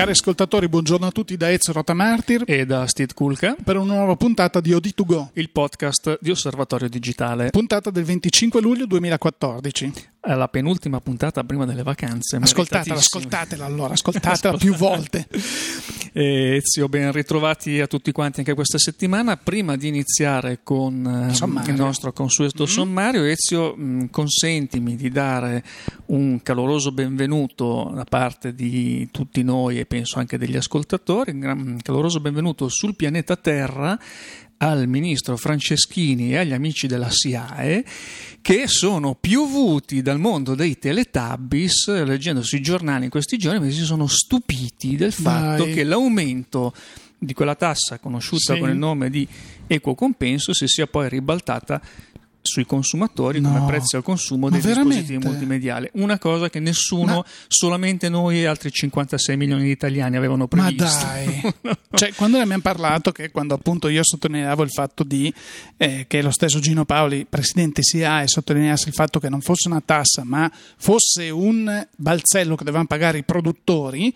Cari ascoltatori, buongiorno a tutti da Ezio Rotamartir e da Steve Kulka per una nuova puntata di OD2Go, il podcast di Osservatorio Digitale. Puntata del 25 luglio 2014. È la penultima puntata prima delle vacanze. Ascoltatela, ascoltatela allora, ascoltatela più volte. Ezio, ben ritrovati a tutti quanti anche questa settimana. Prima di iniziare con um, il nostro consueto mm-hmm. sommario, Ezio, mh, consentimi di dare un caloroso benvenuto da parte di tutti noi e penso anche degli ascoltatori, un caloroso benvenuto sul pianeta Terra al ministro Franceschini e agli amici della SIAE che sono piovuti dal mondo dei Teletubbies leggendo sui giornali in questi giorni si sono stupiti del fatto Dai. che l'aumento di quella tassa conosciuta sì. con il nome di equo compenso si sia poi ribaltata sui consumatori no. come prezzo al consumo dei dispositivi multimediali. Una cosa che nessuno, Ma... solamente noi e altri 56 milioni di italiani avevano previsto. Ma dai! cioè, quando ne abbiamo parlato, che quando appunto io sottolineavo il fatto di eh, che lo stesso Gino Paoli, presidente SIA, sottolineasse il fatto che non fosse una tassa, ma fosse un balzello che dovevano pagare i produttori,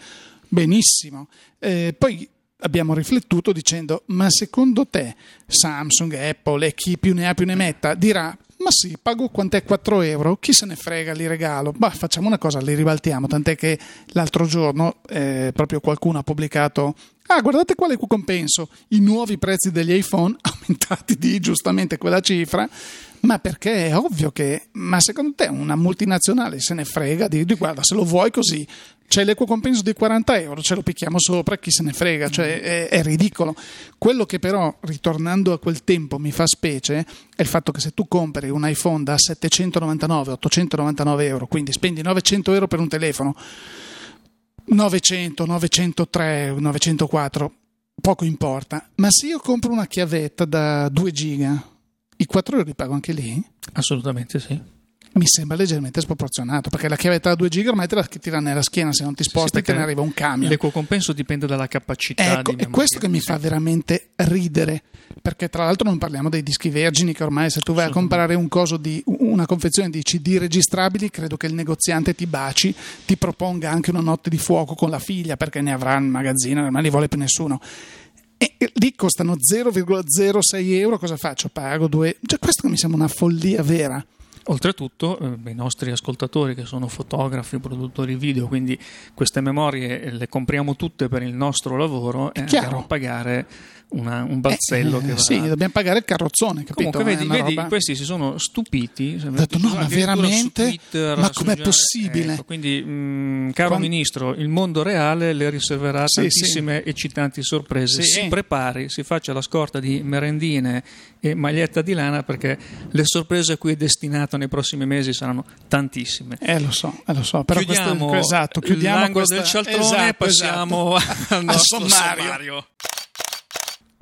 benissimo. Eh, poi abbiamo riflettuto dicendo ma secondo te Samsung, Apple e chi più ne ha più ne metta dirà ma sì, pago quant'è 4 euro, chi se ne frega, li regalo. Ma facciamo una cosa, li ribaltiamo, tant'è che l'altro giorno eh, proprio qualcuno ha pubblicato Ah, guardate quale compenso, i nuovi prezzi degli iPhone aumentati di giustamente quella cifra, ma perché è ovvio che, ma secondo te una multinazionale se ne frega di, di guarda, se lo vuoi così, c'è l'equo compenso di 40 euro, ce lo picchiamo sopra, chi se ne frega, cioè è, è, ridicolo. Quello che però, ritornando a quel tempo, mi fa specie è il fatto che se tu compri un iPhone da 799-899 euro, quindi spendi 900 euro per un telefono, 900, 903, 904, poco importa, ma se io compro una chiavetta da 2 giga, i 4 euro li pago anche lì? Assolutamente sì mi sembra leggermente sproporzionato perché la chiavetta da 2 giga ormai te la tira nella schiena se non ti sposti sì, te ne arriva un camion. L'equo compenso dipende dalla capacità ecco, è questo che mi fa veramente ridere perché tra l'altro non parliamo dei dischi vergini che ormai se tu vai a comprare un coso di una confezione di CD registrabili credo che il negoziante ti baci ti proponga anche una notte di fuoco con la figlia perché ne avrà in magazzino non li vuole più nessuno. E lì costano 0,06 euro cosa faccio? pago 2 cioè questo mi sembra una follia vera Oltretutto, eh, i nostri ascoltatori che sono fotografi, produttori video, quindi queste memorie le compriamo tutte per il nostro lavoro e andiamo a pagare una, un balzello. Eh, che va... Sì, dobbiamo pagare il carrozzone. Capito? Comunque, vedi, vedi questi si sono stupiti. Ho detto, no, ma veramente? Twitter, ma com'è possibile? Ecco, quindi, mh, mm, caro Quando... ministro, il mondo reale le riserverà sì, tantissime sì. eccitanti sorprese. Sì. Si prepari, si faccia la scorta di merendine e maglietta di lana perché le sorprese a cui è destinato nei prossimi mesi saranno tantissime. Eh, lo so, eh, lo so. Però chiudiamo questo, esatto, chiudiamo l'angolo questa... del cialtrone esatto, e passiamo esatto. al nostro sommario. sommario.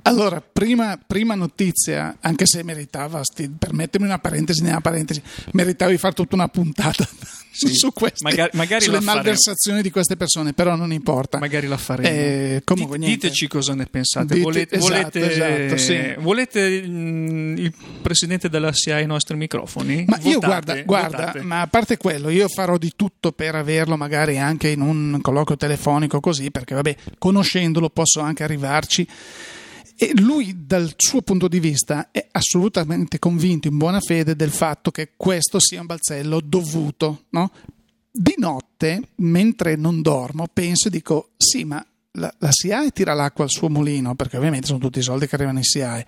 Allora, prima, prima, notizia, anche se meritava, permettimi una parentesi nella parentesi, meritava di fare tutta una puntata sì, su queste, magari, magari sulle malversazioni di queste persone, però non importa. Magari la faremo. Eh, comunque, D- diteci cosa ne pensate. Dite, volete, esatto, volete, esatto, sì. volete mh, mm, il presidente della SIA ai nostri microfoni? Ma votate, io guarda, guarda ma a parte quello, io farò di tutto per averlo magari anche in un colloquio telefonico così, perché vabbè, conoscendolo posso anche arrivarci e lui, dal suo punto di vista, è assolutamente convinto, in buona fede, del fatto che questo sia un balzello dovuto. No? Di notte, mentre non dormo, penso e dico: sì, ma la, la SIAE tira l'acqua al suo mulino, perché ovviamente sono tutti i soldi che arrivano in SIAE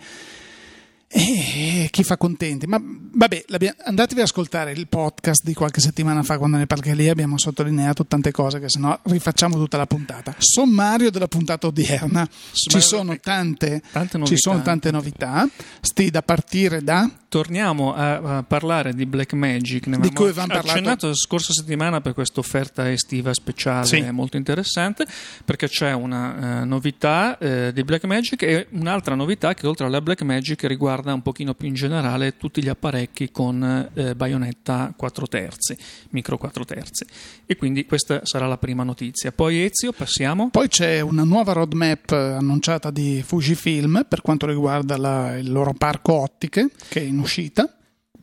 e chi fa contenti? Ma vabbè, andatevi ad ascoltare il podcast di qualche settimana fa quando ne perché lì abbiamo sottolineato tante cose che sennò rifacciamo tutta la puntata. Sommario della puntata odierna. Ci sono tante, tante novità. Ci sono tante novità. Sti da partire da torniamo a, a, parlare di Blackmagic. Ne di cui avevamo accennato la scorsa settimana per questa offerta estiva speciale sì. molto interessante, perché c'è una uh, novità uh, di Blackmagic e un'altra novità che oltre alla Blackmagic riguarda un pochino più in generale tutti gli apparecchi con uh, baionetta 4 terzi, micro 4 terzi. E quindi questa sarà la prima notizia. Poi Ezio, passiamo. Poi c'è una nuova roadmap annunciata di Fujifilm per quanto riguarda la, il loro parco ottiche, che in uscita.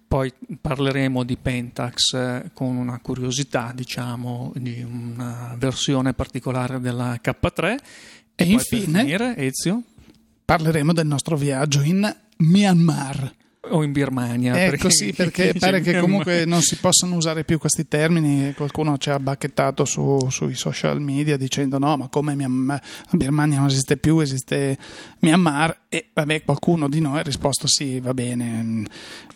poi parleremo di Pentax eh, con una curiosità, diciamo, di una versione particolare della K3. E, e infine, finire, Ezio? parleremo del nostro viaggio in Myanmar o in Birmania. Ecco perché, sì, perché pare che comunque non si possano usare più questi termini. Qualcuno ci ha bacchettato su, sui social media dicendo no, ma come Myanmar, Birmania non esiste più, esiste Myanmar. E vabbè, qualcuno di noi ha risposto sì, va bene, mm,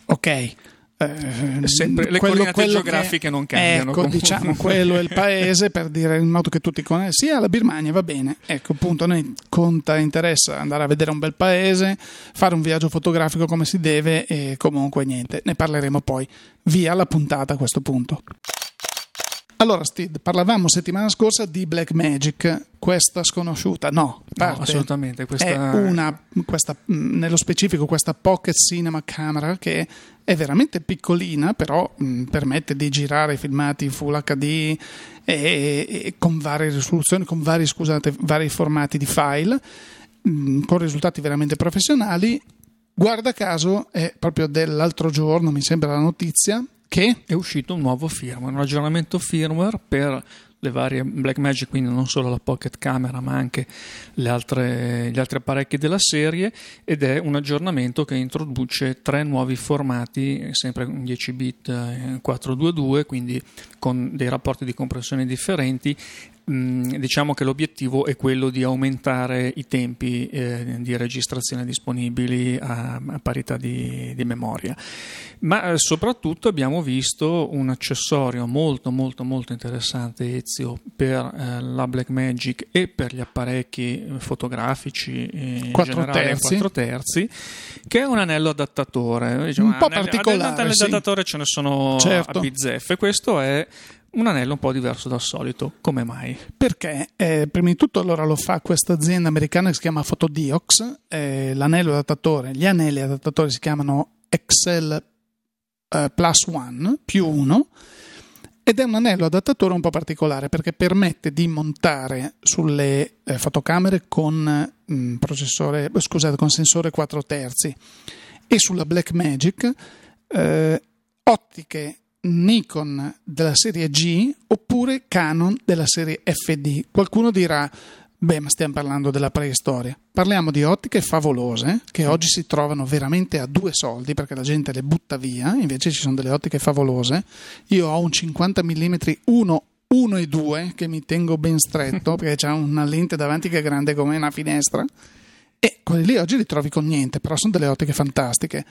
ok. Eh, sempre, le quello, quello geografiche che, non cambiano. Ecco, diciamo, quello è il paese per dire in modo che tutti conoscono. Sì, la Birmania va bene. Ecco, appunto, a noi conta, interessa andare a vedere un bel paese, fare un viaggio fotografico come si deve e comunque niente, ne parleremo poi. Via la puntata a questo punto. Allora, Steve, parlavamo settimana scorsa di Black Magic, questa sconosciuta, no, no assolutamente. Questa... È una, questa, nello specifico, questa Pocket Cinema Camera che è veramente piccolina, però mh, permette di girare filmati Full HD e, e, con varie risoluzioni, con vari, scusate, vari formati di file, mh, con risultati veramente professionali. Guarda caso, è proprio dell'altro giorno, mi sembra la notizia, che è uscito un nuovo firmware, un aggiornamento firmware per le varie Blackmagic, quindi non solo la Pocket Camera ma anche altre, gli altri apparecchi della serie ed è un aggiornamento che introduce tre nuovi formati, sempre in 10 bit 422, quindi con dei rapporti di compressione differenti Diciamo che l'obiettivo è quello di aumentare i tempi eh, di registrazione disponibili a, a parità di, di, memoria. Ma eh, soprattutto abbiamo visto un accessorio molto molto molto interessante Ezio per eh, la Blackmagic e per gli apparecchi fotografici in 4 generale terzi. 4 terzi che è un anello adattatore. Diciamo, un po' anelli, particolare. Anelli sì. adattatore ce ne sono certo. a bizzeffe. Questo è un anello un po' diverso dal solito. Come mai? Perché eh, prima di tutto allora lo fa questa azienda americana che si chiama Photodiox, eh, l'anello adattatore, gli anelli adattatori si chiamano Excel eh, Plus One, più uno, ed è un anello adattatore un po' particolare perché permette di montare sulle eh, fotocamere con, mh, mm, processore, scusate, con sensore 4 terzi e sulla Blackmagic eh, ottiche Nikon della serie G oppure Canon della serie FD. Qualcuno dirà, beh, ma stiamo parlando della preistoria. Parliamo di ottiche favolose che oggi si trovano veramente a due soldi perché la gente le butta via, invece ci sono delle ottiche favolose. Io ho un 50 mm 1 1 e 2 che mi tengo ben stretto perché c'è una lente davanti che è grande come una finestra e quelli lì oggi li trovi con niente, però sono delle ottiche fantastiche.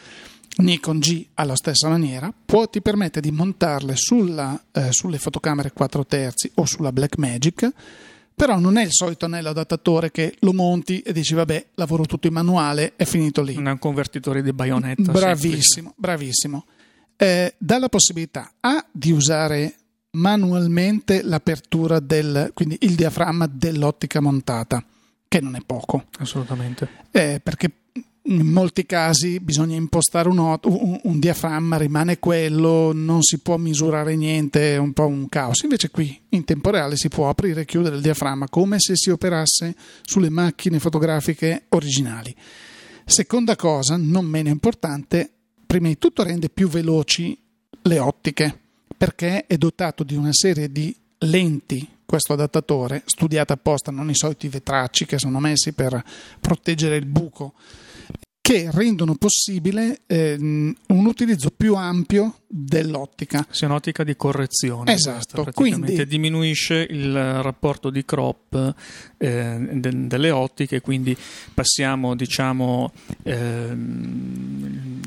Nikon G alla stessa maniera può, ti permette di montarle sulla, eh, sulle fotocamere 4 terzi o sulla Blackmagic però non è il solito anello adattatore che lo monti e dici vabbè lavoro tutto in manuale è finito lì. Non è un convertitore di baionetta bravissimo semplice. bravissimo. Eh, dà la possibilità A di usare manualmente l'apertura del quindi il diaframma dell'ottica montata che non è poco. Assolutamente. Eh, perché in molti casi bisogna impostare un, un, un, diaframma, rimane quello, non si può misurare niente, è un po' un caos. Invece qui in tempo reale si può aprire e chiudere il diaframma come se si operasse sulle macchine fotografiche originali. Seconda cosa, non meno importante, prima di tutto rende più veloci le ottiche perché è dotato di una serie di lenti questo adattatore studiata apposta, non i soliti vetracci che sono messi per proteggere il buco che rendono possibile eh, un utilizzo più ampio dell'ottica. Sì, un'ottica di correzione. Esatto, questa, quindi diminuisce il rapporto di crop eh, de- delle ottiche, quindi passiamo, diciamo, eh,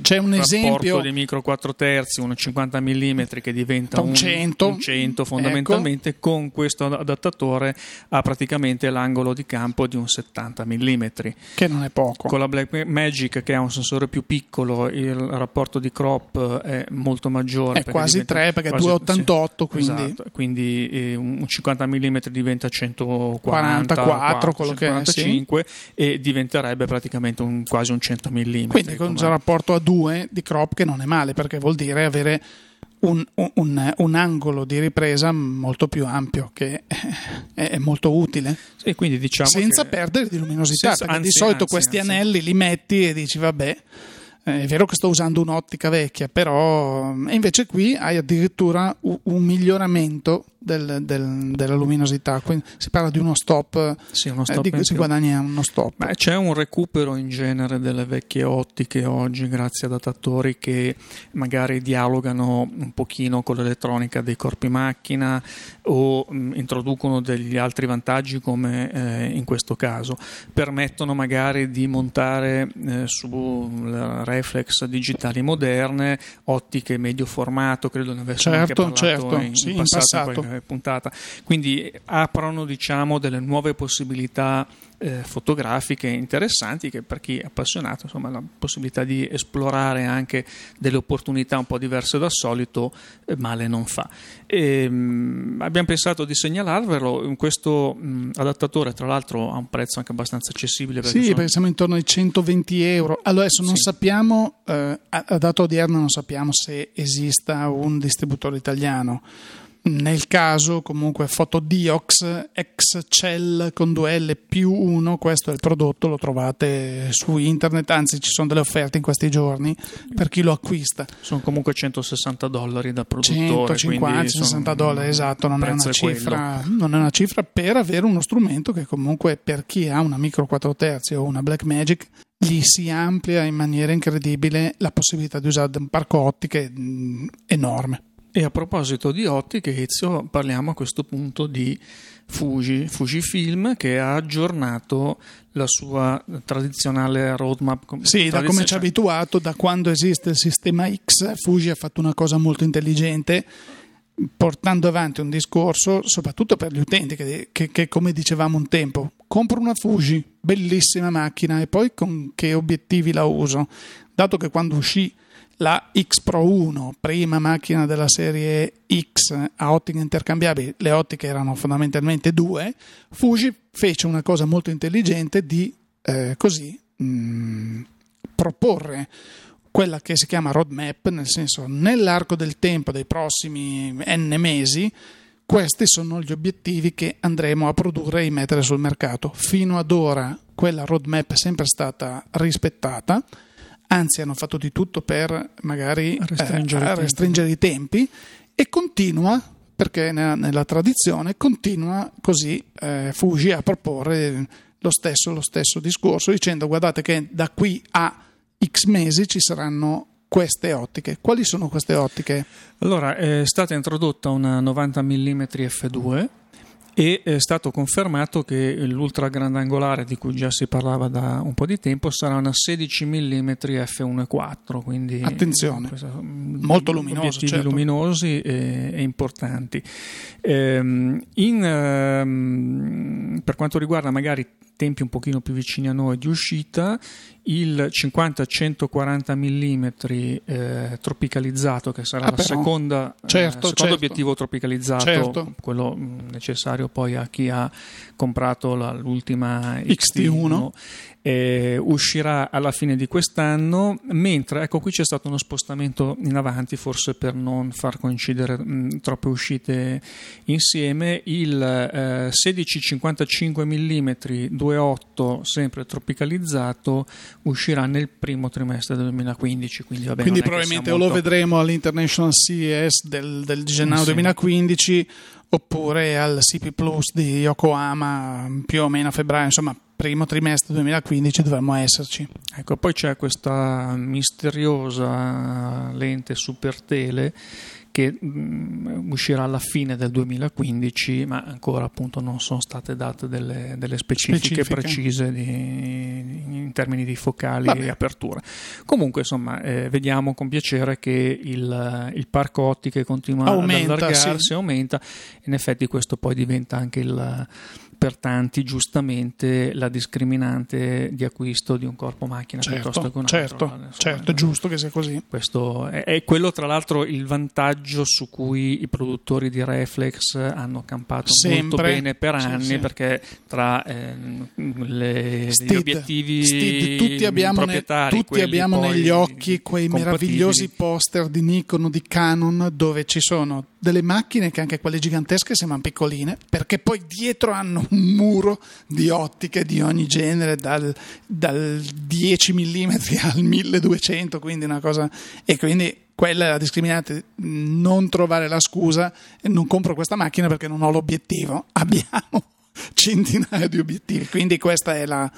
c'è un esempio di micro 4 terzi, uno 50 mm che diventa un 100, un 100 fondamentalmente, ecco. con questo adattatore ha praticamente l'angolo di campo di un 70 mm. Che non è poco. Con la Black Magic che ha un sensore più piccolo, il rapporto di crop è molto maggiore. È quasi 3 perché è 2,88 sì, quindi... Esatto, quindi eh, un 50 mm diventa 140 44, 4, quello 145 che è, sì. e diventerebbe praticamente un, quasi un 100 mm. Quindi con un rapporto a 2 di crop che non è male perché vuol dire avere un, un, un, angolo di ripresa molto più ampio che è, è molto utile sì, diciamo senza perdere di luminosità senza, anzi, di solito anzi, questi anzi. anelli li metti e dici vabbè Eh, è vero che sto usando un'ottica vecchia, però invece qui hai addirittura un miglioramento del, del, della luminosità. Quindi si parla di uno stop, sì, uno stop eh, di, si guadagna uno stop. Beh, c'è un recupero in genere delle vecchie ottiche oggi, grazie ad adattatori che magari dialogano un pochino con l'elettronica dei corpi macchina o mh, introducono degli altri vantaggi come eh, in questo caso. Permettono magari di montare eh, su reflex digitali moderne ottiche medio formato, credo ne avessimo certo, anche certo, in, sì, in passato. In passato puntata. Quindi aprono diciamo, delle nuove possibilità eh, fotografiche interessanti che per chi è appassionato insomma la possibilità di esplorare anche delle opportunità un po' diverse dal solito eh, male non fa. E, mh, abbiamo pensato di segnalarvelo, questo mh, adattatore tra l'altro ha un prezzo anche abbastanza accessibile. Perché sì, sono... perché siamo intorno ai 120 euro. Allora adesso non sì. sappiamo, eh, a data odierna non sappiamo se esista un distributore italiano nel caso comunque Photodiox Excel con 2L più 1 questo è il prodotto lo trovate su internet anzi ci sono delle offerte in questi giorni per chi lo acquista. Sono comunque 160 dollari da produttore 150-60 dollari esatto non è, cifra, non è, una cifra, per avere uno strumento che comunque per chi ha una micro 4 terzi o una Blackmagic gli si amplia in maniera incredibile la possibilità di usare un parco ottiche mh, enorme e a proposito di ottiche, Ezio, parliamo a questo punto di Fuji, Fujifilm che ha aggiornato la sua tradizionale roadmap. Sì, da come ci ha abituato, da quando esiste il sistema X, Fuji ha fatto una cosa molto intelligente portando avanti un discorso soprattutto per gli utenti che, che, che, come dicevamo un tempo compro una Fuji, bellissima macchina e poi con che obiettivi la uso dato che quando uscì la X Pro 1, prima macchina della serie X a ottiche intercambiabili, le ottiche erano fondamentalmente due, Fuji fece una cosa molto intelligente di eh, così mh, mm, proporre quella che si chiama roadmap, nel senso nell'arco del tempo dei prossimi n mesi questi sono gli obiettivi che andremo a produrre e mettere sul mercato. Fino ad ora quella roadmap è sempre stata rispettata anzi hanno fatto di tutto per magari restringere, eh, restringere i tempi e continua perché nella, nella tradizione continua così eh, Fuji a proporre lo stesso, lo stesso discorso dicendo guardate che da qui a X mesi ci saranno queste ottiche. Quali sono queste ottiche? Allora, è stata introdotta una 90 mm f2 e è stato confermato che l'ultra grandangolare di cui già si parlava da un po' di tempo sarà una 16 mm f1.4 quindi attenzione questa, molto luminoso certo. luminosi e, e importanti ehm, in, ehm, per quanto riguarda magari tempi un pochino più vicini a noi di uscita, il 50-140 mm eh, tropicalizzato, che sarà ah, la seconda, certo, eh, secondo certo. obiettivo tropicalizzato, certo. quello necessario poi a chi ha comprato la, l'ultima XT1, XT1 eh, uscirà alla fine di quest'anno, mentre ecco qui c'è stato uno spostamento in avanti, forse per non far coincidere mh, troppe uscite insieme, il eh, 16-55 mm 2.8 sempre tropicalizzato uscirà nel primo trimestre del 2015. Quindi, vabbè, quindi probabilmente molto... lo vedremo all'International CES del, del gennaio sì. 2015 oppure al CP Plus di Yokohama più o meno a febbraio, insomma primo trimestre 2015 dovremmo esserci. Ecco, poi c'è questa misteriosa lente super tele che mh, uscirà alla fine del 2015, ma ancora appunto non sono state date delle, delle specifiche Specifica. precise di, in termini di focali Vabbè. e apertura. Comunque, insomma, eh, vediamo con piacere che il, il parco ottiche continua aumenta, ad allargarsi, sì. aumenta. In effetti, questo poi diventa anche il per tanti giustamente la discriminante di acquisto di un corpo macchina certo, piuttosto che un certo, altro. Insomma, certo, è giusto che sia così. Questo è, è, quello tra l'alro il vantaggio su cui i produttori di Reflex hanno campato Sempre. molto bene per anni sì, sì. perché tra eh, le, Steed, gli obiettivi Steed, tutti abbiamo, ne, tutti abbiamo negli occhi quei meravigliosi poster di Nikon o di Canon dove ci sono delle macchine che anche quelle gigantesche sembrano piccoline, perché poi dietro hanno un muro di ottiche di ogni genere, dal, dal 10 mm al 1200, quindi una cosa... E quindi quella è la discriminante, non trovare la scusa, non compro questa macchina perché non ho l'obiettivo. Abbiamo centinaia di obiettivi, quindi questa è la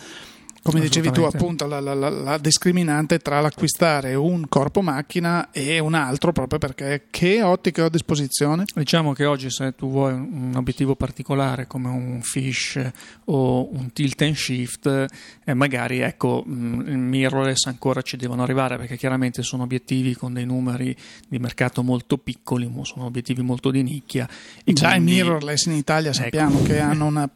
come dicevi tu, appunto, la, la, la, la, discriminante tra l'acquistare un corpo macchina e un altro, proprio perché che ottiche ho a disposizione? Diciamo che oggi, se tu vuoi un obiettivo particolare come un fish o un tilt and shift, eh, magari ecco, mm, il mirrorless ancora ci devono arrivare perché chiaramente sono obiettivi con dei numeri di mercato molto piccoli, sono obiettivi molto di nicchia. Già quindi... i mirrorless in Italia sappiamo ecco. che hanno una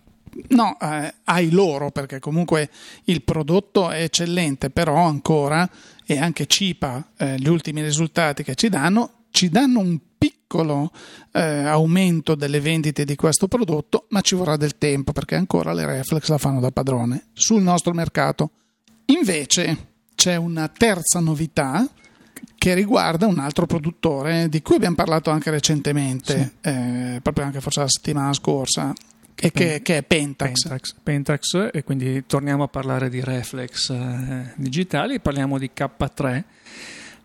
No, eh, ai loro, perché comunque il prodotto è eccellente, però ancora, e anche CIPA, eh, gli ultimi risultati che ci danno, ci danno un piccolo eh, aumento delle vendite di questo prodotto, ma ci vorrà del tempo, perché ancora le reflex la fanno da padrone sul nostro mercato. Invece c'è una terza novità che riguarda un altro produttore di cui abbiamo parlato anche recentemente, sì. eh, proprio anche forse la settimana scorsa, che, che, che, è Pentax. Pentax. Pentax. e quindi torniamo a parlare di reflex eh, digitali, parliamo di K3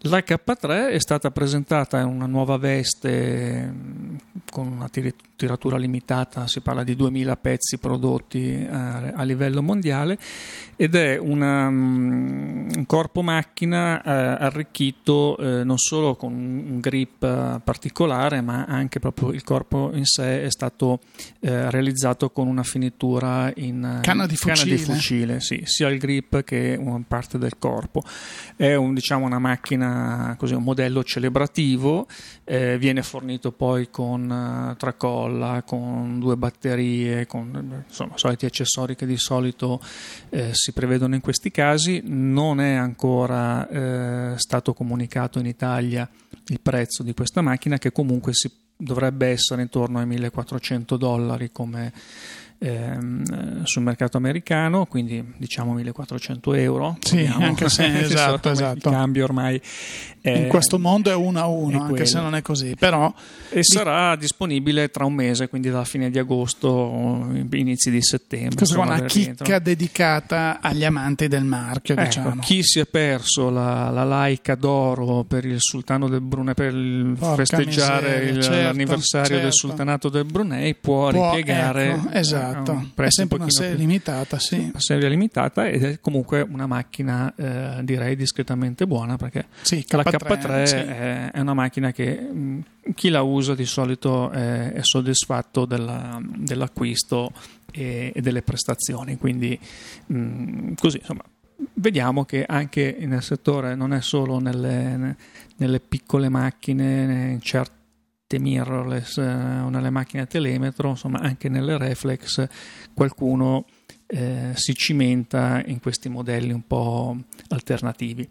la K3 è stata presentata in una nuova veste mm, con una tiratura limitata, si parla di 2000 pezzi prodotti eh, a livello mondiale ed è una, um, un corpo macchina eh, arricchito eh, non solo con un grip particolare ma anche proprio il corpo in sé è stato eh, realizzato con una finitura in canna di fucile, canna di fucile sì, sia il grip che una parte del corpo. È un, diciamo, una macchina così, un modello celebrativo, eh, viene fornito poi con uh, tracolla, con due batterie, con insomma, soliti accessori che di solito eh, si prevedono in questi casi. Non è ancora eh, stato comunicato in Italia il prezzo di questa macchina che comunque si, dovrebbe essere intorno ai 1400 dollari come ehm, sul mercato americano, quindi diciamo 1400 euro. Sì, anche se esatto, esatto. il cambio ormai in questo mondo è uno a uno, anche se non è così. Però e di... sarà disponibile tra un mese, quindi dalla fine di agosto, inizi di settembre. Questa è una chicca dentro. dedicata agli amanti del marchio. Ecco, diciamo. Chi si è perso la, la laica d'oro per il sultano del Brunei, per festeggiare miseria, il, certo, l'anniversario certo. del sultanato del Brunei, può, può ripiegare. Ecco, esatto, è sempre un una serie più, limitata. Sì. Una serie limitata ed è comunque una macchina, eh, direi, discretamente buona perché sì, la K3 sì. è, una macchina che mh, chi la usa di solito è, è soddisfatto della, dell'acquisto e, e, delle prestazioni, quindi mh, così insomma vediamo che anche nel settore non è solo nelle, nelle piccole macchine, in certe mirrorless eh, o nelle macchine telemetro, insomma anche nelle reflex qualcuno eh, si cimenta in questi modelli un po' alternativi.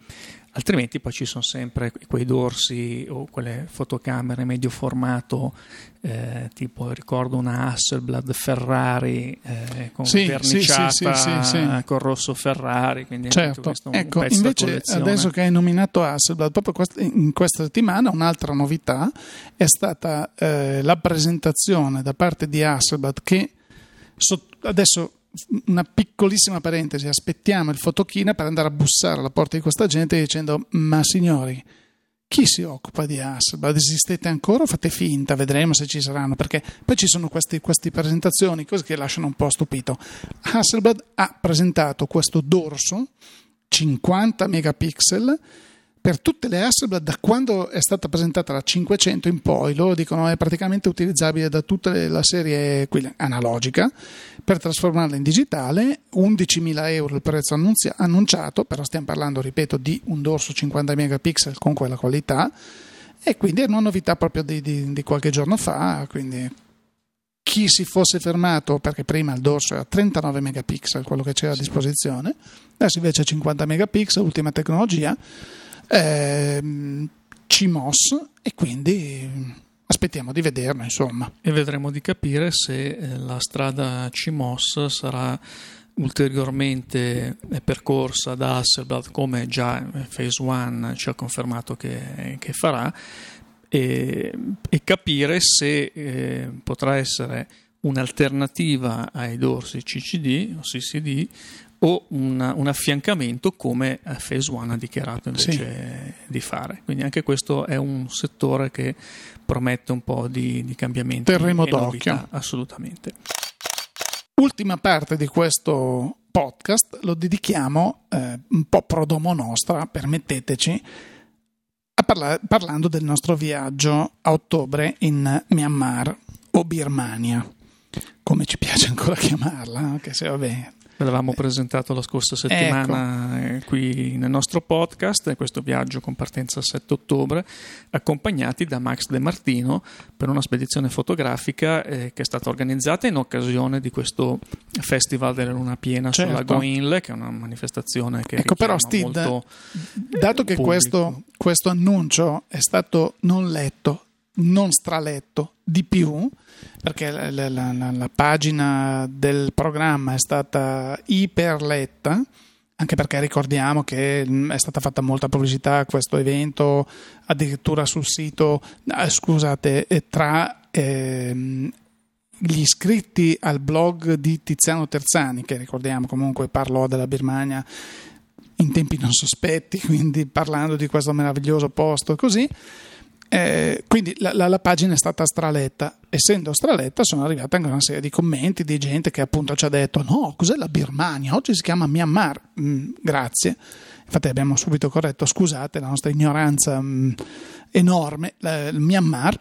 Altrimenti poi ci sono sempre quei dorsi o quelle fotocamere medio formato eh, tipo ricordo una Hasselblad Ferrari eh, con sì, verniciata sì, sì, con rosso Ferrari quindi certo. ecco, invece adesso che hai nominato Hasselblad proprio in questa settimana un'altra novità è stata eh, la presentazione da parte di Hasselblad che so, adesso una piccolissima parentesi, aspettiamo il fotochina per andare a bussare alla porta di questa gente dicendo ma signori, chi si occupa di Hasselblad? Esistete ancora o fate finta? Vedremo se ci saranno, perché poi ci sono queste presentazioni, cose che lasciano un po' stupito. Hasselblad ha presentato questo dorso 50 megapixel per tutte le Hasselblad da quando è stata presentata la 500 in poi loro dicono è praticamente utilizzabile da tutta la serie analogica per trasformarla in digitale 11.000 euro il prezzo annunzia- annunciato però stiamo parlando ripeto di un dorso 50 megapixel con quella qualità e quindi è una novità proprio di, di, di qualche giorno fa quindi chi si fosse fermato perché prima il dorso era 39 megapixel quello che c'era a disposizione adesso invece è 50 megapixel ultima tecnologia ehm, CMOS e quindi aspettiamo di vederlo insomma. E vedremo di capire se eh, la strada CMOS sarà ulteriormente eh, percorsa da Hasselblad come già Phase 1 ci ha confermato che, che farà e, e capire se eh, potrà essere un'alternativa ai dorsi CCD o CCD o una, un affiancamento come Phase One ha dichiarato invece sì. di fare. Quindi anche questo è un settore che promette un po' di, di cambiamenti. Terremo d'occhio. Novità, assolutamente. Ultima parte di questo podcast lo dedichiamo eh, un po' pro domo nostra, permetteteci, parla- parlando del nostro viaggio a ottobre in Myanmar o Birmania, come ci piace ancora chiamarla, anche se vabbè, L'avevamo presentato la scorsa settimana ecco. qui nel nostro podcast, questo viaggio con partenza il 7 ottobre, accompagnati da Max De Martino per una spedizione fotografica eh, che è stata organizzata in occasione di questo Festival della Luna Piena certo. sulla Goinle, che è una manifestazione che ecco, però, Steve, dato che questo, questo annuncio è stato non letto, non straletto di più, perché la, la, la, la, pagina del programma è stata iperletta, anche perché ricordiamo che mm, è stata fatta molta pubblicità a questo evento, addirittura sul sito, eh, scusate, tra eh, gli iscritti al blog di Tiziano Terzani, che ricordiamo comunque parlò della Birmania in tempi non sospetti, quindi parlando di questo meraviglioso posto così eh, quindi la, la, la, pagina è stata straletta. Essendo straletta, sono arrivate anche una serie di commenti di gente che appunto ci ha detto: No, cos'è la Birmania? Oggi si chiama Myanmar. Mm, grazie. Infatti, abbiamo subito corretto: scusate la nostra ignoranza mm, enorme. Il Myanmar.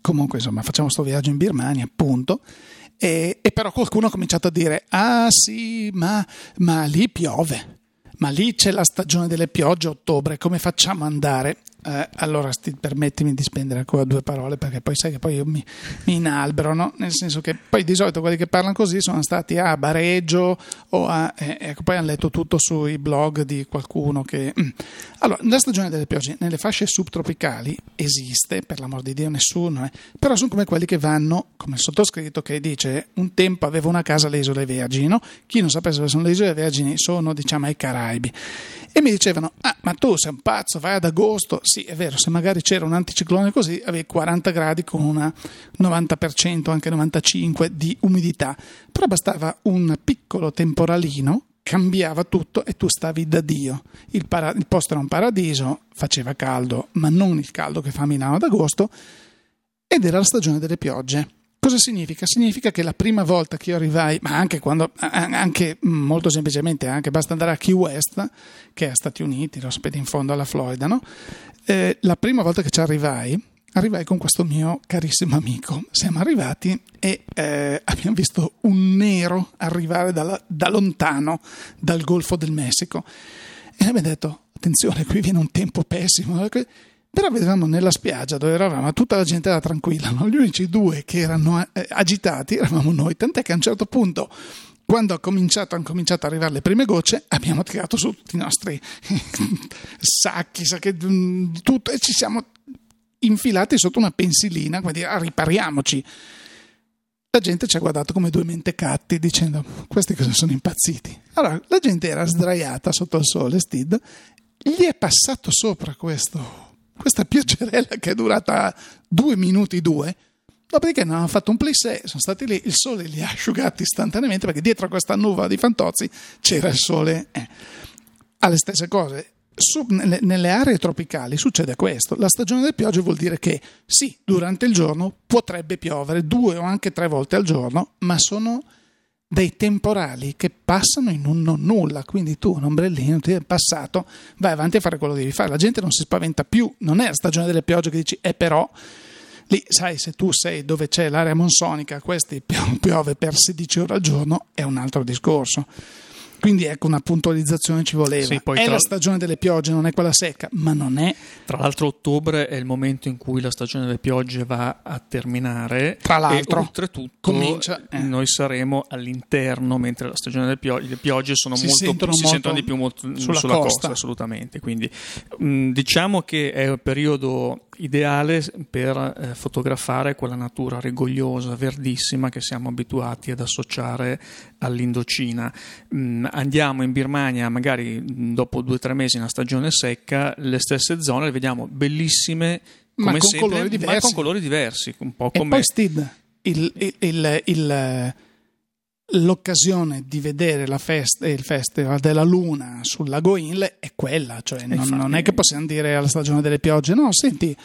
Comunque, insomma, facciamo questo viaggio in Birmania, appunto. E, e, però qualcuno ha cominciato a dire: Ah, sì, ma, ma lì piove. Ma lì c'è la stagione delle piogge, ottobre, come facciamo ad andare? Eh, allora sti, permettimi di spendere ancora due parole perché poi sai che poi io mi, mi inalbero, no? nel senso che poi di solito quelli che parlano così sono stati a Bareggio o a, eh, ecco, poi hanno letto tutto sui blog di qualcuno che... Mm. Allora, la stagione delle piogge nelle fasce subtropicali esiste, per l'amor di Dio nessuno, eh, però sono come quelli che vanno, come il sottoscritto che dice un tempo avevo una casa alle Isole Vergini, no? chi non sapesse dove sono le Isole Vergini sono diciamo ai Caraibi e mi dicevano ah ma tu sei un pazzo, vai ad agosto, sì è vero, se magari c'era un anticiclone così avevi 40 gradi con un 90%, anche 95% di umidità, però bastava un piccolo temporalino cambiava tutto e tu stavi da Dio. Il, para- il, posto era un paradiso, faceva caldo, ma non il caldo che fa Milano ad agosto, ed era la stagione delle piogge. Cosa significa? Significa che la prima volta che io arrivai, ma anche quando, anche molto semplicemente, anche basta andare a Key West, che è a Stati Uniti, lo sapete in fondo alla Florida, no? eh, la prima volta che ci arrivai, arrivai con questo mio carissimo amico. Siamo arrivati e eh, abbiamo visto un nero arrivare dalla, da lontano dal Golfo del Messico. E abbiamo detto: attenzione, qui viene un tempo pessimo. Però vedevamo nella spiaggia dove eravamo, tutta la gente era tranquilla, no? gli unici due che erano eh, agitati eravamo noi, tant'è che a un certo punto quando ha cominciato, hanno cominciato ad arrivare le prime gocce, abbiamo tirato su tutti i nostri sacchi, sacchi, mm, tutto, e ci siamo infilati sotto una pensilina, come dire, ah, ripariamoci. La gente ci ha guardato come due mentecatti dicendo questi cosa sono impazziti. Allora la gente era sdraiata sotto il sole, Stid, gli è passato sopra questo questa pioggerella che è durata due minuti due. Dopodiché hanno fatto un plissé, sono stati lì, il sole li ha asciugati istantaneamente perché dietro a questa nuvola di fantozzi c'era il sole. Eh. Ha le stesse cose. Su, nelle, nelle, aree tropicali succede questo. La stagione delle piogge vuol dire che sì, durante il giorno potrebbe piovere due o anche tre volte al giorno, ma sono dei temporali che passano in un non nulla, quindi tu un ombrellino ti è passato, vai avanti a fare quello che devi fare, la gente non si spaventa più, non è la stagione delle piogge che dici, è eh, però lì sai se tu sei dove c'è l'area monsonica, questi piove per 16 ore al giorno, è un altro discorso. Quindi ecco una puntualizzazione ci voleva. Sì, è tra... la stagione delle piogge, non è quella secca, ma non è. Tra l'altro, ottobre è il momento in cui la stagione delle piogge va a terminare. Tra l'altro, e oltretutto, comincia, eh. noi saremo all'interno, mentre la stagione delle piogge, le piogge sono si molto, sentono, si molto sentono di più molto sulla, sulla costa. costa. assolutamente. Quindi mh, mm, diciamo che è un periodo ideale per eh, fotografare quella natura rigogliosa, verdissima che siamo abituati ad associare all'Indocina. Mm, andiamo in Birmania magari dopo due o tre mesi in una stagione secca, le stesse zone le vediamo bellissime come ma con sempre, colori diversi. ma con colori diversi, un po' E come poi Steve, il- il- il- il- l'occasione di vedere la fest- il festival della luna sul lago Inle è quella, cioè non, infatti- non è che possiamo dire alla stagione delle piogge, no, senti,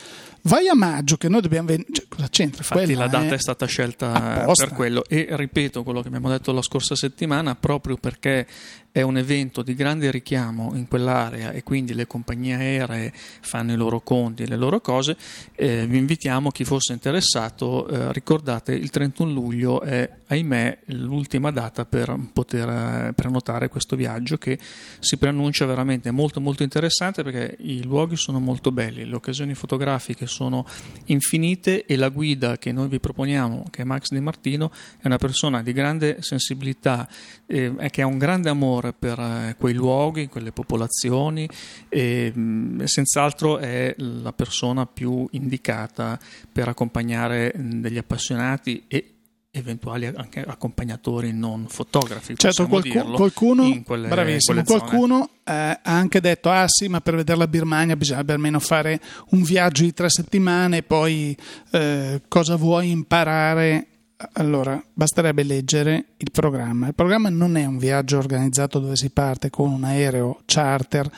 vai a maggio che noi dobbiamo venire, cioè, cosa c'entra? Infatti Quella la data è- è stata scelta apposta. per quello e ripeto quello che abbiamo detto la scorsa settimana proprio perché è un evento di grande richiamo in quell'area e quindi le compagnie aeree fanno i loro conti e le loro cose, eh, vi invitiamo chi fosse interessato, eh, ricordate il 31 luglio è ahimè l'ultima data per poter eh, prenotare questo viaggio che si preannuncia veramente molto molto interessante perché i luoghi sono molto belli, le occasioni fotografiche sono infinite e la guida che noi vi proponiamo, che è Max Di Martino, è una persona di grande sensibilità eh, che ha un grande amore per eh, quei luoghi, quelle popolazioni e mh, senz'altro è la persona più indicata per accompagnare mh, degli appassionati e eventuali anche accompagnatori non fotografi. Certo, qualcuno, in quelle- bravissimo, quelle qualcuno eh, ha anche detto: Ah, sì, ma per vedere la Birmania bisognerebbe almeno fare un viaggio di tre settimane. E poi eh, cosa vuoi imparare? Allora, basterebbe leggere il programma. Il programma non è un viaggio organizzato dove si parte con un aereo charter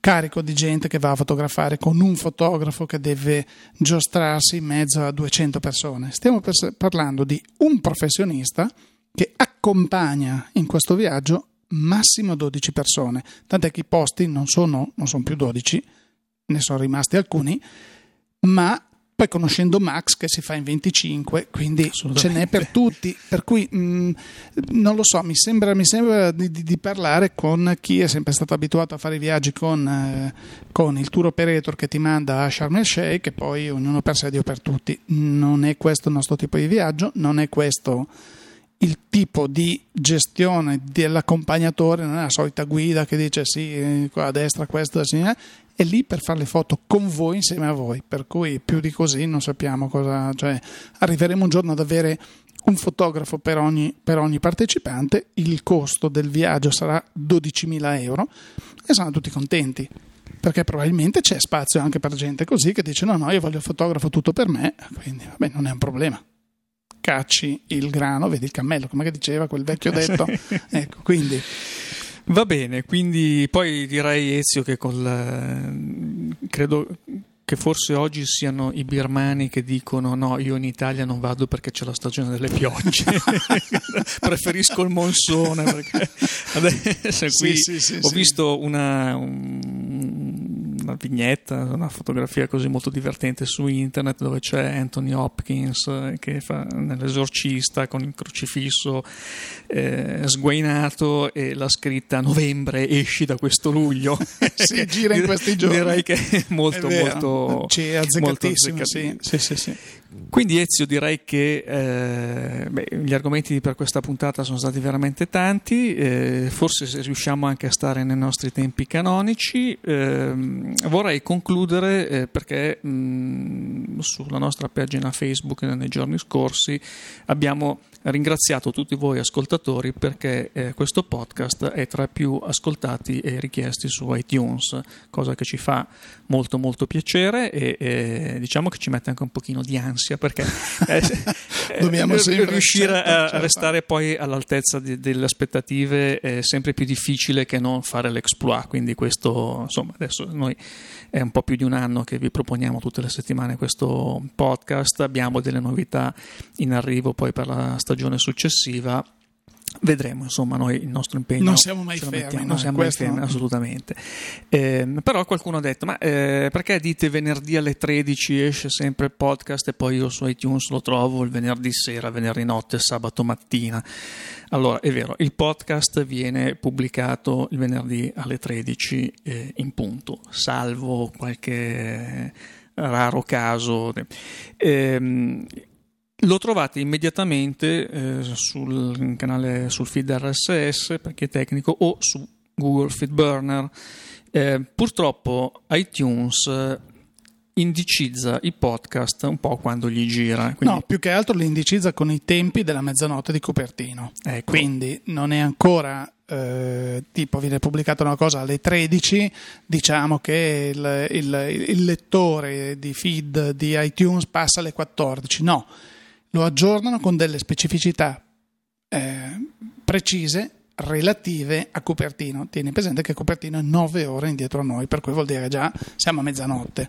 carico di gente che va a fotografare con un fotografo che deve giostrarsi in mezzo a 200 persone. Stiamo pers- parlando di un professionista che accompagna in questo viaggio massimo 12 persone, tant'è che i posti non sono, non sono più 12, ne sono rimasti alcuni, ma poi conoscendo Max che si fa in 25, quindi ce n'è per tutti, per cui mh, non lo so, mi sembra, mi sembra di, di- di parlare con chi è sempre stato abituato a fare i viaggi con, eh, con il tour operator che ti manda a Sharm el Sheikh e poi ognuno per sé, Dio per tutti. Non è questo il nostro tipo di viaggio, non è questo il tipo di gestione dell'accompagnatore, non è la solita guida che dice sì, eh, qua a destra, questo, a sinistra, è lì per fare le foto con voi, insieme a voi, per cui più di così non sappiamo cosa, cioè arriveremo un giorno ad avere un fotografo per ogni, per ogni partecipante, il costo del viaggio sarà 12.000 euro e saranno tutti contenti. Perché probabilmente c'è spazio anche per gente così che dice: No, no, io voglio il fotografo tutto per me, quindi vabbè, non è un problema cacci il grano, vedi il cammello, come che diceva quel vecchio detto. ecco, quindi Va bene, quindi poi direi Ezio che col, eh, credo che forse oggi siano i birmani che dicono no, io in Italia non vado perché c'è la stagione delle piogge, preferisco il monsone perché adesso qui sì, sì, ho sì. visto una, un- una vignetta, una fotografia così molto divertente su internet dove c'è Anthony Hopkins eh, che fa nell'esorcista con il crocifisso eh, sguainato e la scritta novembre esci da questo luglio. Si gira in questi giorni. Direi che è molto è molto Sì, è molto azzeccatissimo. sì, sì, sì. Quindi Ezio direi che eh, beh, gli argomenti per questa puntata sono stati veramente tanti, eh, forse se riusciamo anche a stare nei nostri tempi canonici. Ehm, vorrei concludere eh, perché mh, sulla nostra pagina Facebook nei giorni scorsi abbiamo ringraziato tutti voi ascoltatori perché eh, questo podcast è tra i più ascoltati e richiesti su iTunes, cosa che ci fa molto molto piacere e eh, diciamo che ci mette anche un pochino di ansia perché eh, Dobbiamo eh, sempre- riuscire a restare poi all'altezza di- delle aspettative è sempre più difficile che non fare l'exploit, quindi questo insomma adesso noi è un po' più di un anno che vi proponiamo tutte le settimane questo podcast, abbiamo delle novità in arrivo poi per la stagione successiva. Vedremo, insomma, noi il nostro impegno Non siamo mai fermi, mettiamo, no, non siamo mai fermi, no. assolutamente. Ehm, però qualcuno ha detto: Ma eh, perché dite venerdì alle 13 esce sempre il podcast e poi io su iTunes lo trovo il venerdì sera, venerdì notte, sabato mattina? Allora, è vero, il podcast viene pubblicato il venerdì alle 13 eh, in punto, salvo qualche raro caso. Ehm, lo trovate immediatamente eh, sul canale sul feed RSS per chi è tecnico o su Google Feed Burner. Eh, purtroppo iTunes eh, indicizza i podcast un po' quando gli gira. Quindi, No, più che altro li indicizza con i tempi della mezzanotte di Cupertino. ecco, Quindi non è ancora eh, tipo viene pubblicata una cosa alle 13, diciamo che il, il, il, lettore di feed di iTunes passa alle 14. No, lo aggiornano con delle specificità eh, precise relative a Cupertino. Tieni presente che Cupertino è 9 ore indietro a noi, per cui vuol dire già siamo a mezzanotte.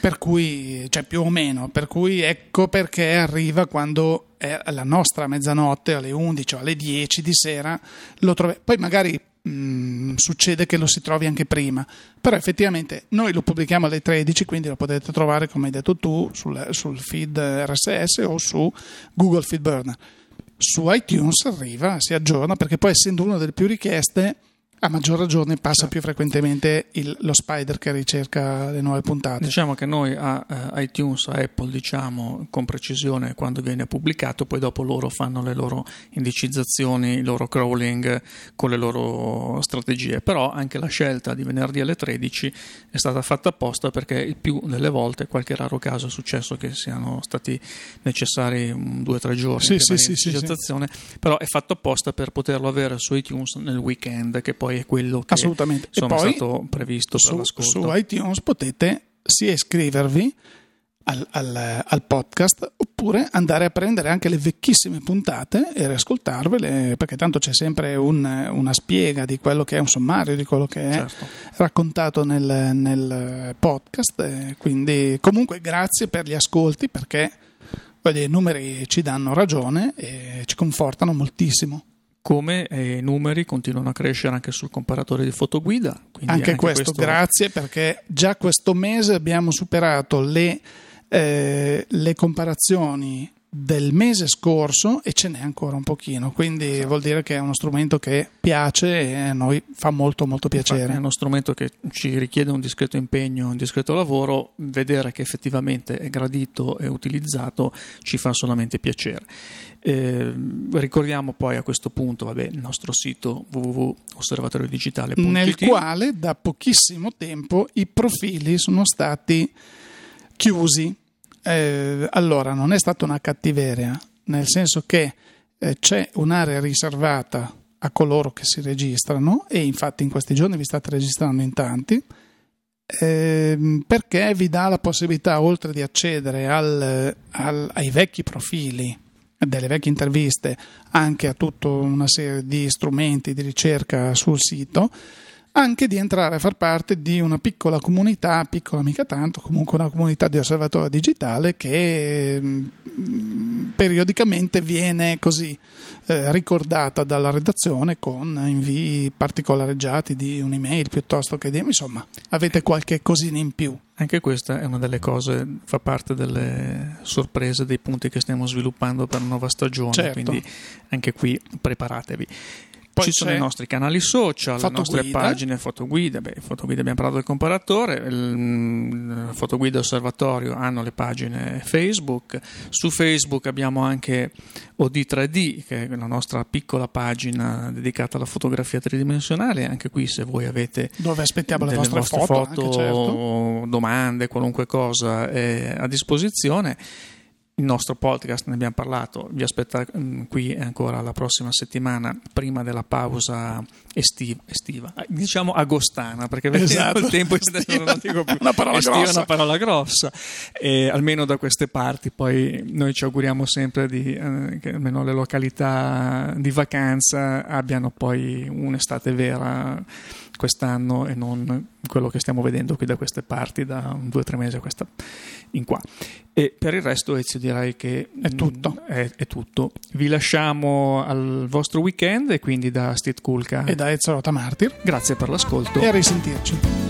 Per cui, cioè più o meno, per cui ecco perché arriva quando è la nostra mezzanotte, alle 11 o alle 10 di sera, lo trovi. Poi magari mm, succede che lo si trovi anche prima, però effettivamente noi lo pubblichiamo alle 13, quindi lo potete trovare, come hai detto tu, sul, sul feed RSS o su Google Feed Burner. Su iTunes arriva, si aggiorna perché poi essendo una delle più richieste a maggior ragione passa più frequentemente il, lo spider che ricerca le nuove puntate. Diciamo che noi a uh, iTunes, a Apple, diciamo con precisione quando viene pubblicato, poi dopo loro fanno le loro indicizzazioni, il loro crawling con le loro strategie. Però anche la scelta di venerdì alle 13 è stata fatta apposta perché il più delle volte, qualche raro caso è successo che siano stati necessari due o tre giorni sì, sì, sì, sì, però è fatto apposta per poterlo avere su iTunes nel weekend che poi poi è quello che Assolutamente. Insomma, è stato previsto su. Su iTunes potete sia iscrivervi al, al, al, podcast oppure andare a prendere anche le vecchissime puntate e riascoltarvele perché tanto c'è sempre un, una spiega di quello che è un sommario di quello che è certo. raccontato nel, nel podcast quindi comunque grazie per gli ascolti perché i numeri ci danno ragione e ci confortano moltissimo come eh, i numeri continuano a crescere anche sul comparatore di fotoguida. Anche, anche questo, questo, grazie perché già questo mese abbiamo superato le, eh, le comparazioni del mese scorso e ce n'è ancora un pochino, quindi esatto. vuol dire che è uno strumento che piace e a noi fa molto molto piacere. Infatti è uno strumento che ci richiede un discreto impegno, un discreto lavoro, vedere che effettivamente è gradito e utilizzato ci fa solamente piacere. Eh, ricordiamo poi a questo punto vabbè, il nostro sito www.osservatoriodigitale.it nel quale da pochissimo tempo i profili sono stati chiusi. Eh, allora, non è stata una cattiveria, nel senso che eh, c'è un'area riservata a coloro che si registrano e infatti in questi giorni vi state registrando in tanti eh, perché vi dà la possibilità oltre di accedere al, al, ai vecchi profili delle vecchie interviste anche a tutta una serie di strumenti di ricerca sul sito anche di entrare a far parte di una piccola comunità, piccola mica tanto, comunque una comunità di osservatorio digitale che mm, periodicamente viene così eh, ricordata dalla redazione con invii particolareggiati di un'email piuttosto che di insomma avete qualche cosina in più. Anche questa è una delle cose, fa parte delle sorprese, dei punti che stiamo sviluppando per la nuova stagione, certo. quindi anche qui preparatevi. Poi Ci sono i nostri canali social, le nostre pagine fotoguida. Beh, fotoguida abbiamo parlato del comparatore, il, fotoguida osservatorio hanno le pagine Facebook. Su Facebook abbiamo anche OD3D, che è la nostra piccola pagina dedicata alla fotografia tridimensionale. Anche qui, se voi avete dove aspettiamo le vostre, foto, foto anche, certo. domande, qualunque cosa è a disposizione il nostro podcast, ne abbiamo parlato, vi aspetta mm, qui ancora la prossima settimana, prima della pausa estiva, estiva eh, diciamo agostana, perché esatto. il tempo estivo non dico più, una parola estiva grossa. è una parola grossa, e almeno da queste parti, poi noi ci auguriamo sempre di, eh, che almeno le località di vacanza abbiano poi un'estate vera quest'anno e non quello che stiamo vedendo qui da queste parti da due o tre mesi questa, in qua. E per il resto Ezio direi che è tutto. È, è tutto. Vi lasciamo al vostro weekend e quindi da Steve Kulka e da Ezio Rota Martir. Grazie per l'ascolto e a risentirci.